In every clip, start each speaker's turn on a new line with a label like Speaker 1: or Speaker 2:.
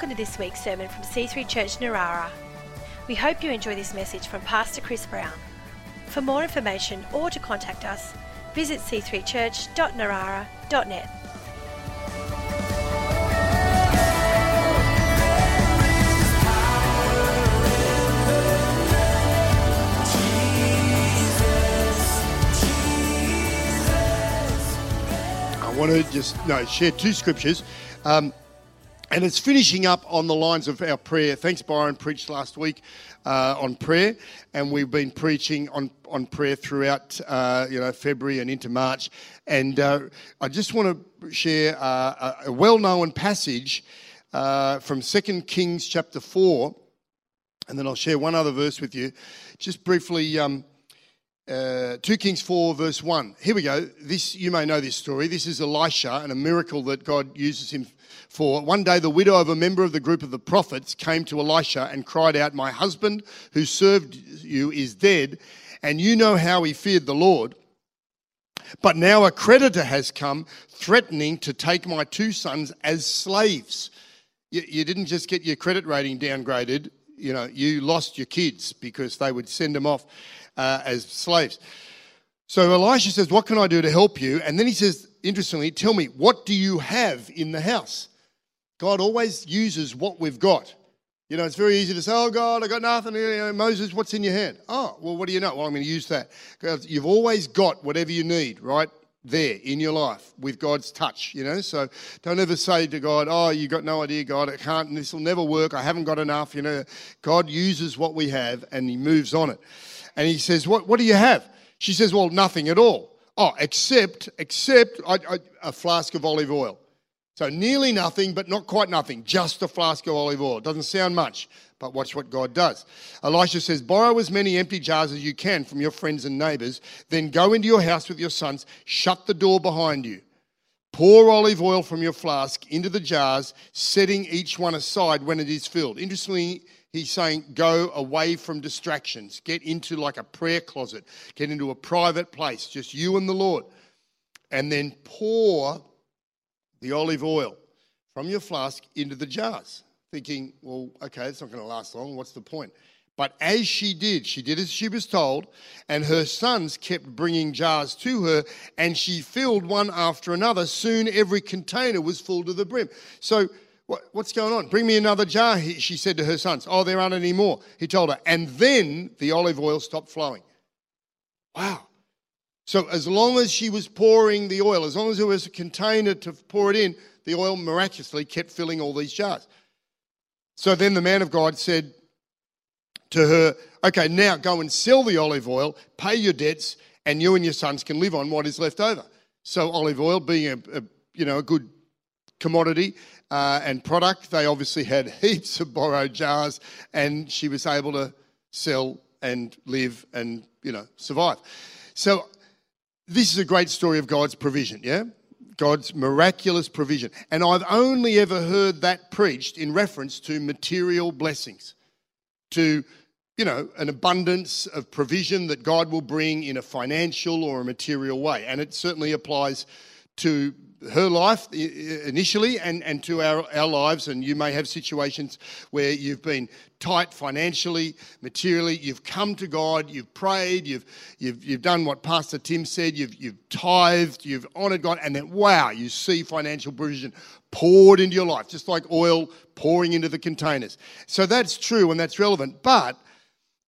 Speaker 1: Welcome to this week's sermon from C3 Church Narara. We hope you enjoy this message from Pastor Chris Brown. For more information or to contact us, visit c3church.narara.net.
Speaker 2: I want to just no share two scriptures, um, and it's finishing up on the lines of our prayer. Thanks, Byron preached last week uh, on prayer, and we've been preaching on on prayer throughout uh, you know February and into March. And uh, I just want to share uh, a, a well-known passage uh, from Second Kings chapter four, and then I'll share one other verse with you, just briefly. Um, uh, 2 Kings 4, verse 1. Here we go. This You may know this story. This is Elisha and a miracle that God uses him for. One day, the widow of a member of the group of the prophets came to Elisha and cried out, My husband who served you is dead, and you know how he feared the Lord. But now a creditor has come threatening to take my two sons as slaves. You, you didn't just get your credit rating downgraded, you know, you lost your kids because they would send them off uh, as slaves. So Elisha says, What can I do to help you? And then he says, interestingly, Tell me, what do you have in the house? God always uses what we've got. You know, it's very easy to say, Oh, God, I got nothing. You know, Moses, what's in your hand? Oh, well, what do you know? Well, I'm going to use that. Because you've always got whatever you need, right? There in your life with God's touch, you know. So don't ever say to God, Oh, you got no idea, God, it can't, this will never work, I haven't got enough, you know. God uses what we have and He moves on it. And he says, What, what do you have? She says, Well, nothing at all. Oh, except, except I, I, a flask of olive oil. So nearly nothing, but not quite nothing. Just a flask of olive oil. Doesn't sound much, but watch what God does. Elisha says, Borrow as many empty jars as you can from your friends and neighbors, then go into your house with your sons, shut the door behind you. Pour olive oil from your flask into the jars, setting each one aside when it is filled. Interestingly, he's saying go away from distractions. Get into like a prayer closet. Get into a private place just you and the lord. And then pour the olive oil from your flask into the jars thinking well okay it's not going to last long. What's the point? But as she did she did as she was told and her sons kept bringing jars to her and she filled one after another. Soon every container was full to the brim. So what, what's going on? Bring me another jar, he, she said to her sons. Oh, there aren't any more, he told her. And then the olive oil stopped flowing. Wow. So, as long as she was pouring the oil, as long as there was a container to pour it in, the oil miraculously kept filling all these jars. So then the man of God said to her, Okay, now go and sell the olive oil, pay your debts, and you and your sons can live on what is left over. So, olive oil being a, a you know, a good commodity uh, and product. They obviously had heaps of borrowed jars, and she was able to sell and live and you know survive. So this is a great story of God's provision, yeah? God's miraculous provision. And I've only ever heard that preached in reference to material blessings, to, you know, an abundance of provision that God will bring in a financial or a material way. And it certainly applies to her life initially and, and to our, our lives. And you may have situations where you've been tight financially, materially. You've come to God, you've prayed, you've, you've, you've done what Pastor Tim said, you've, you've tithed, you've honored God, and then wow, you see financial provision poured into your life, just like oil pouring into the containers. So that's true and that's relevant. But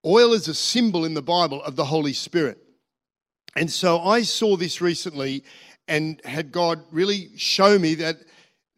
Speaker 2: oil is a symbol in the Bible of the Holy Spirit. And so I saw this recently and had God really show me that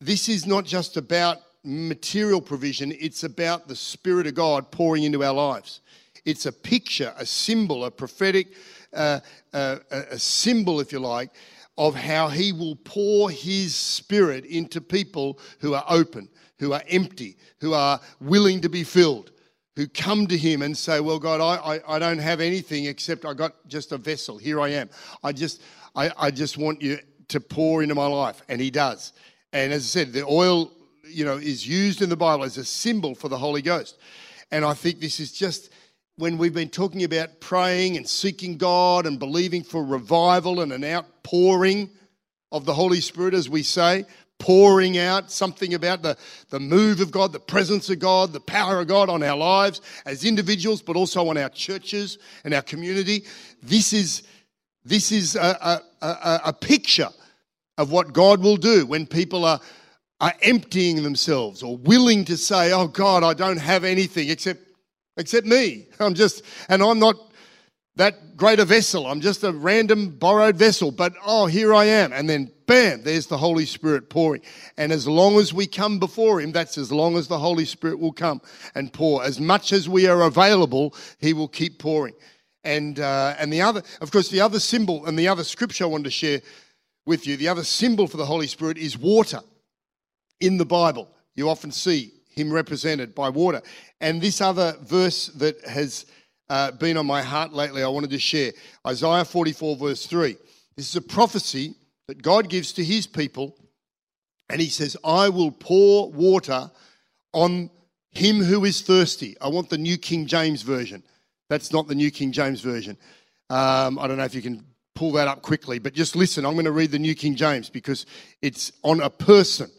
Speaker 2: this is not just about material provision, it's about the Spirit of God pouring into our lives. It's a picture, a symbol, a prophetic, uh, uh, a symbol, if you like, of how He will pour His Spirit into people who are open, who are empty, who are willing to be filled who come to him and say, Well, God, I, I, I, don't have anything except I got just a vessel. Here I am. I just I, I just want you to pour into my life. And he does. And as I said, the oil, you know, is used in the Bible as a symbol for the Holy Ghost. And I think this is just when we've been talking about praying and seeking God and believing for revival and an outpouring of the Holy Spirit, as we say, pouring out, something about the, the move of God, the presence of God, the power of God on our lives as individuals, but also on our churches and our community. This is, this is a, a, a, a picture of what God will do when people are, are emptying themselves or willing to say, Oh God, I don't have anything except, except me. I'm just, and I'm not that greater vessel. I'm just a random borrowed vessel, but oh, here I am. And then bam, there's the Holy Spirit pouring. And as long as we come before Him, that's as long as the Holy Spirit will come and pour. As much as we are available, He will keep pouring. And, uh, and the other, of course, the other symbol and the other scripture I wanted to share with you, the other symbol for the Holy Spirit is water. In the Bible, you often see Him represented by water. And this other verse that has uh, been on my heart lately, I wanted to share Isaiah 44, verse 3. This is a prophecy that God gives to his people, and he says, I will pour water on him who is thirsty. I want the New King James Version. That's not the New King James Version. Um, I don't know if you can pull that up quickly, but just listen. I'm going to read the New King James because it's on a person,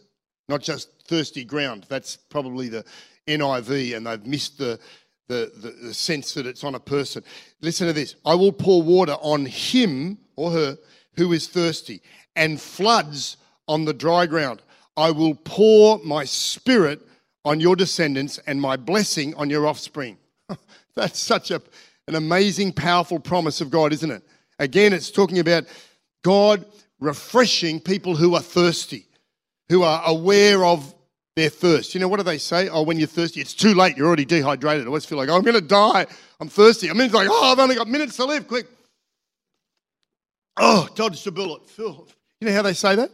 Speaker 2: not just thirsty ground. That's probably the NIV, and they've missed the, the, the, the sense that it's on a person. Listen to this I will pour water on him or her who is thirsty, and floods on the dry ground. I will pour my spirit on your descendants and my blessing on your offspring. That's such a, an amazing, powerful promise of God, isn't it? Again, it's talking about God refreshing people who are thirsty, who are aware of their thirst. You know, what do they say? Oh, when you're thirsty, it's too late. You're already dehydrated. I always feel like, oh, I'm going to die. I'm thirsty. I mean, it's like, oh, I've only got minutes to live. Quick. Oh, dodged a bullet. You know how they say that?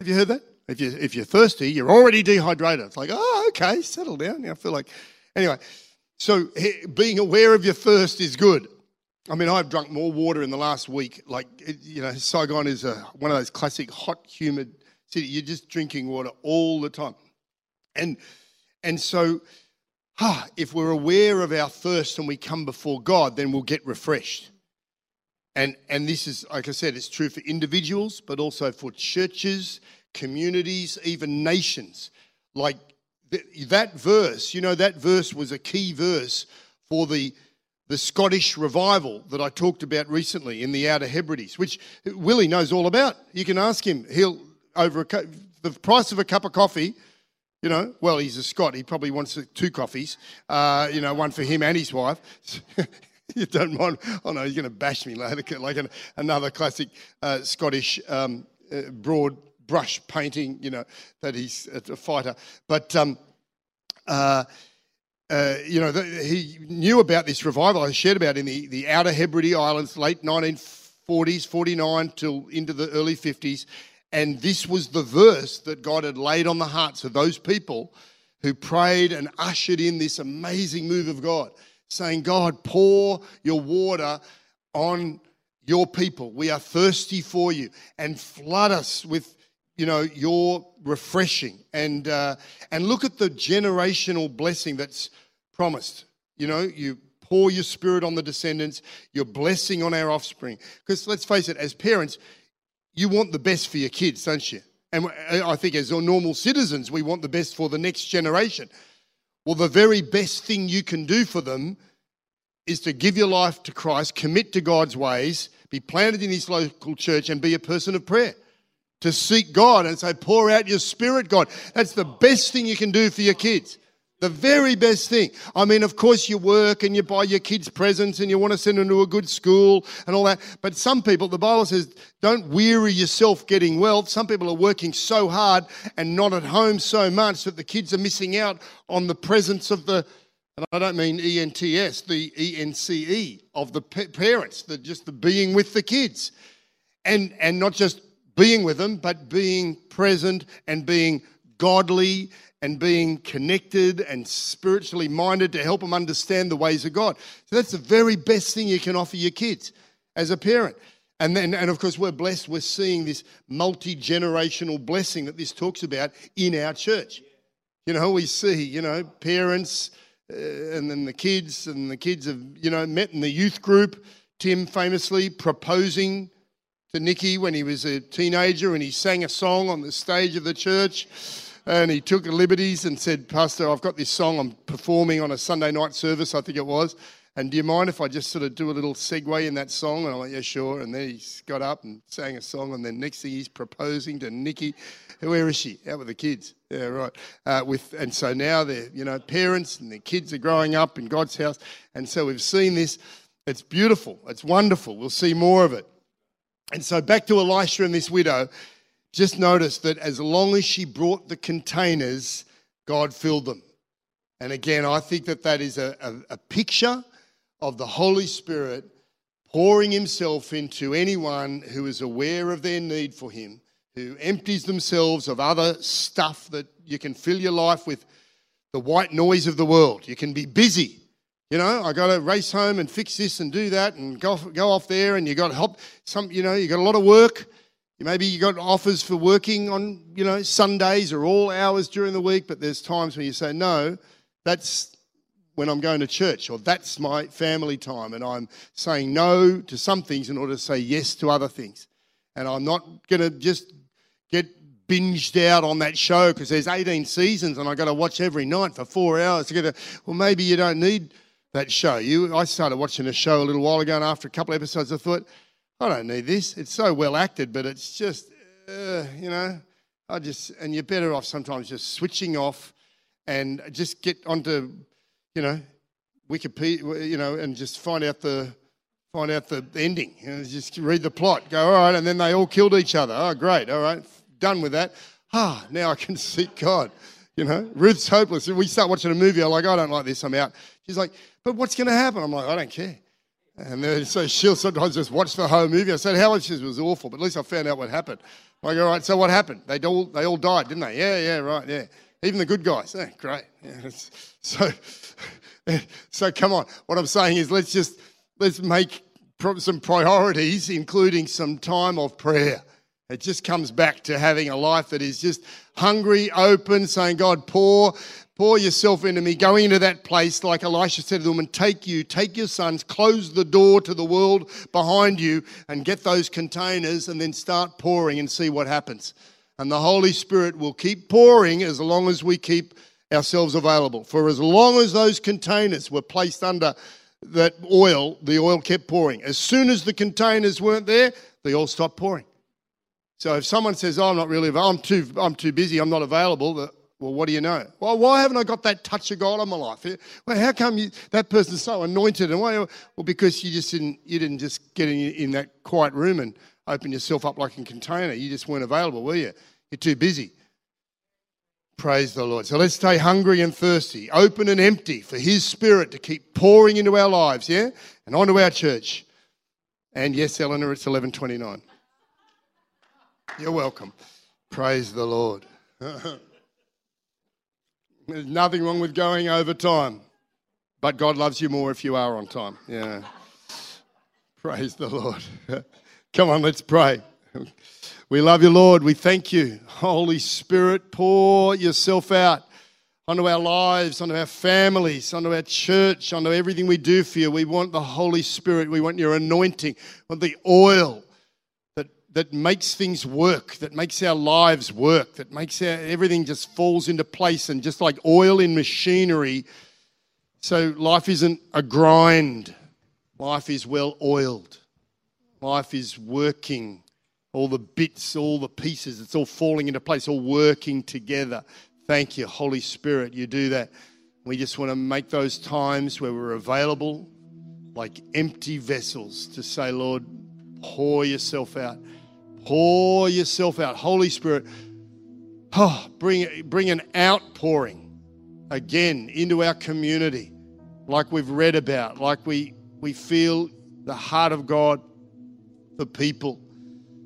Speaker 2: Have you heard that? If, you, if you're thirsty, you're already dehydrated. It's like, oh, okay, settle down. I feel like, anyway. So being aware of your thirst is good. I mean, I've drunk more water in the last week. Like, you know, Saigon is a, one of those classic hot, humid city. You're just drinking water all the time. And, and so, if we're aware of our thirst and we come before God, then we'll get refreshed. And, and this is, like I said, it's true for individuals, but also for churches, communities, even nations. Like th- that verse, you know, that verse was a key verse for the, the Scottish revival that I talked about recently in the Outer Hebrides, which Willie knows all about. You can ask him. He'll, over a, the price of a cup of coffee, you know, well, he's a Scot. He probably wants two coffees, uh, you know, one for him and his wife. you don't mind. Oh no, you're going to bash me later, like an, another classic uh, Scottish um, uh, broad brush painting. You know that he's a fighter, but. Um, uh, uh, you know, the, he knew about this revival I shared about in the, the Outer Hebrides Islands, late 1940s, 49 till into the early 50s. And this was the verse that God had laid on the hearts of those people who prayed and ushered in this amazing move of God saying, God, pour your water on your people. We are thirsty for you and flood us with, you know, your refreshing. And, uh, and look at the generational blessing that's promised. You know, you pour your spirit on the descendants, your blessing on our offspring. Because let's face it, as parents, you want the best for your kids, don't you? And I think as normal citizens, we want the best for the next generation. Well, the very best thing you can do for them is to give your life to Christ, commit to God's ways, be planted in His local church, and be a person of prayer. To seek God and say, pour out your spirit, God. That's the best thing you can do for your kids. The very best thing. I mean, of course, you work and you buy your kids presents and you want to send them to a good school and all that. But some people, the Bible says, don't weary yourself getting wealth. Some people are working so hard and not at home so much that the kids are missing out on the presence of the, and I don't mean ENTS, the ENCE of the parents, the, just the being with the kids. And, and not just being with them, but being present and being godly and being connected and spiritually minded to help them understand the ways of God. So that's the very best thing you can offer your kids as a parent. And then, and of course, we're blessed. We're seeing this multi generational blessing that this talks about in our church. You know, we see, you know, parents uh, and then the kids, and the kids have, you know, met in the youth group. Tim famously proposing to Nikki when he was a teenager and he sang a song on the stage of the church and he took liberties and said, Pastor, I've got this song I'm performing on a Sunday night service, I think it was. And do you mind if I just sort of do a little segue in that song? And I'm like, yeah, sure. And then he got up and sang a song. And then next thing he's proposing to Nikki. Where is she? Out with the kids. Yeah, right. Uh, with and so now they're you know parents and their kids are growing up in God's house. And so we've seen this. It's beautiful. It's wonderful. We'll see more of it. And so back to Elisha and this widow. Just notice that as long as she brought the containers, God filled them. And again, I think that that is a, a, a picture of the Holy Spirit pouring himself into anyone who is aware of their need for him, who empties themselves of other stuff that you can fill your life with the white noise of the world. You can be busy. You know, I got to race home and fix this and do that and go, go off there and you got to help some, you know, you got a lot of work. Maybe you got offers for working on, you know, Sundays or all hours during the week, but there's times when you say, no, that's when I'm going to church, or that's my family time, and I'm saying no to some things in order to say yes to other things. And I'm not going to just get binged out on that show because there's 18 seasons and I've got to watch every night for four hours to get a, well, maybe you don't need that show. You, I started watching a show a little while ago, and after a couple of episodes, I thought, I don't need this. It's so well acted, but it's just, uh, you know, I just, and you're better off sometimes just switching off and just get onto, you know, Wikipedia, you know, and just find out the, find out the ending. You know, just read the plot. Go, all right, and then they all killed each other. Oh, great. All right, done with that. Ah, now I can seek God. You know, Ruth's hopeless. We start watching a movie. I'm like, I don't like this. I'm out. She's like, but what's going to happen? I'm like, I don't care. And then, so she'll sometimes just watch the whole movie. I said, how much was awful, but at least I found out what happened. I go, all right, so what happened? They all, they all died, didn't they? Yeah, yeah, right, yeah. Even the good guys. Eh, yeah, great. Yeah, so, so come on. What I'm saying is let's just, let's make some priorities, including some time of prayer. It just comes back to having a life that is just hungry, open, saying, God, pour pour yourself into me, going into that place, like Elisha said to the woman, take you, take your sons, close the door to the world behind you, and get those containers, and then start pouring and see what happens. And the Holy Spirit will keep pouring as long as we keep ourselves available. For as long as those containers were placed under that oil, the oil kept pouring. As soon as the containers weren't there, the oil stopped pouring. So if someone says, oh, I'm not really, I'm too, I'm too busy, I'm not available, well, what do you know? Well, why haven't I got that touch of God in my life? Well, how come you, that person's so anointed? And why? Well, because you just didn't you didn't just get in, in that quiet room and open yourself up like a container. You just weren't available, were you? You're too busy. Praise the Lord. So let's stay hungry and thirsty, open and empty for His Spirit to keep pouring into our lives, yeah, and onto our church. And yes, Eleanor, it's eleven twenty-nine. You're welcome. Praise the Lord. There's nothing wrong with going over time. But God loves you more if you are on time. Yeah. Praise the Lord. Come on, let's pray. We love you, Lord. We thank you. Holy Spirit, pour yourself out onto our lives, onto our families, onto our church, onto everything we do for you. We want the Holy Spirit. We want your anointing. We want the oil that makes things work, that makes our lives work, that makes our, everything just falls into place and just like oil in machinery. So life isn't a grind, life is well oiled, life is working. All the bits, all the pieces, it's all falling into place, all working together. Thank you, Holy Spirit, you do that. We just want to make those times where we're available like empty vessels to say, Lord, pour yourself out. Pour yourself out. Holy Spirit, oh, bring, bring an outpouring again into our community, like we've read about, like we, we feel the heart of God for people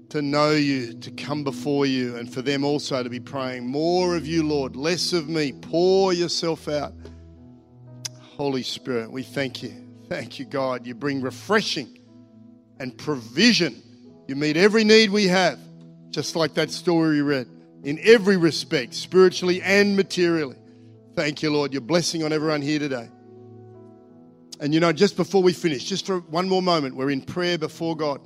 Speaker 2: to know you, to come before you, and for them also to be praying more of you, Lord, less of me. Pour yourself out. Holy Spirit, we thank you. Thank you, God. You bring refreshing and provision you meet every need we have, just like that story we read, in every respect, spiritually and materially. Thank you, Lord. Your blessing on everyone here today. And you know, just before we finish, just for one more moment, we're in prayer before God.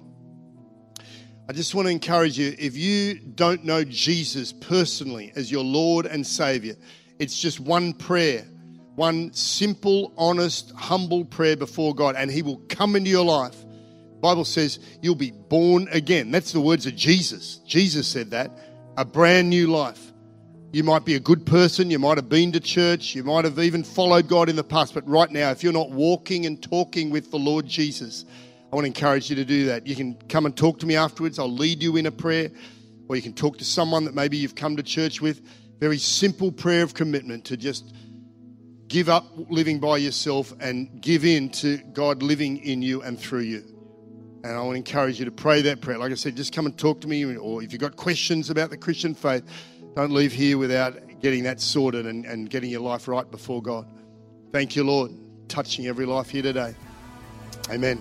Speaker 2: I just want to encourage you if you don't know Jesus personally as your Lord and Savior, it's just one prayer, one simple, honest, humble prayer before God, and He will come into your life. Bible says you'll be born again. That's the words of Jesus. Jesus said that. A brand new life. You might be a good person, you might have been to church, you might have even followed God in the past, but right now, if you're not walking and talking with the Lord Jesus, I want to encourage you to do that. You can come and talk to me afterwards. I'll lead you in a prayer, or you can talk to someone that maybe you've come to church with. Very simple prayer of commitment to just give up living by yourself and give in to God living in you and through you. And I want to encourage you to pray that prayer. Like I said, just come and talk to me, or if you've got questions about the Christian faith, don't leave here without getting that sorted and, and getting your life right before God. Thank you, Lord, touching every life here today. Amen.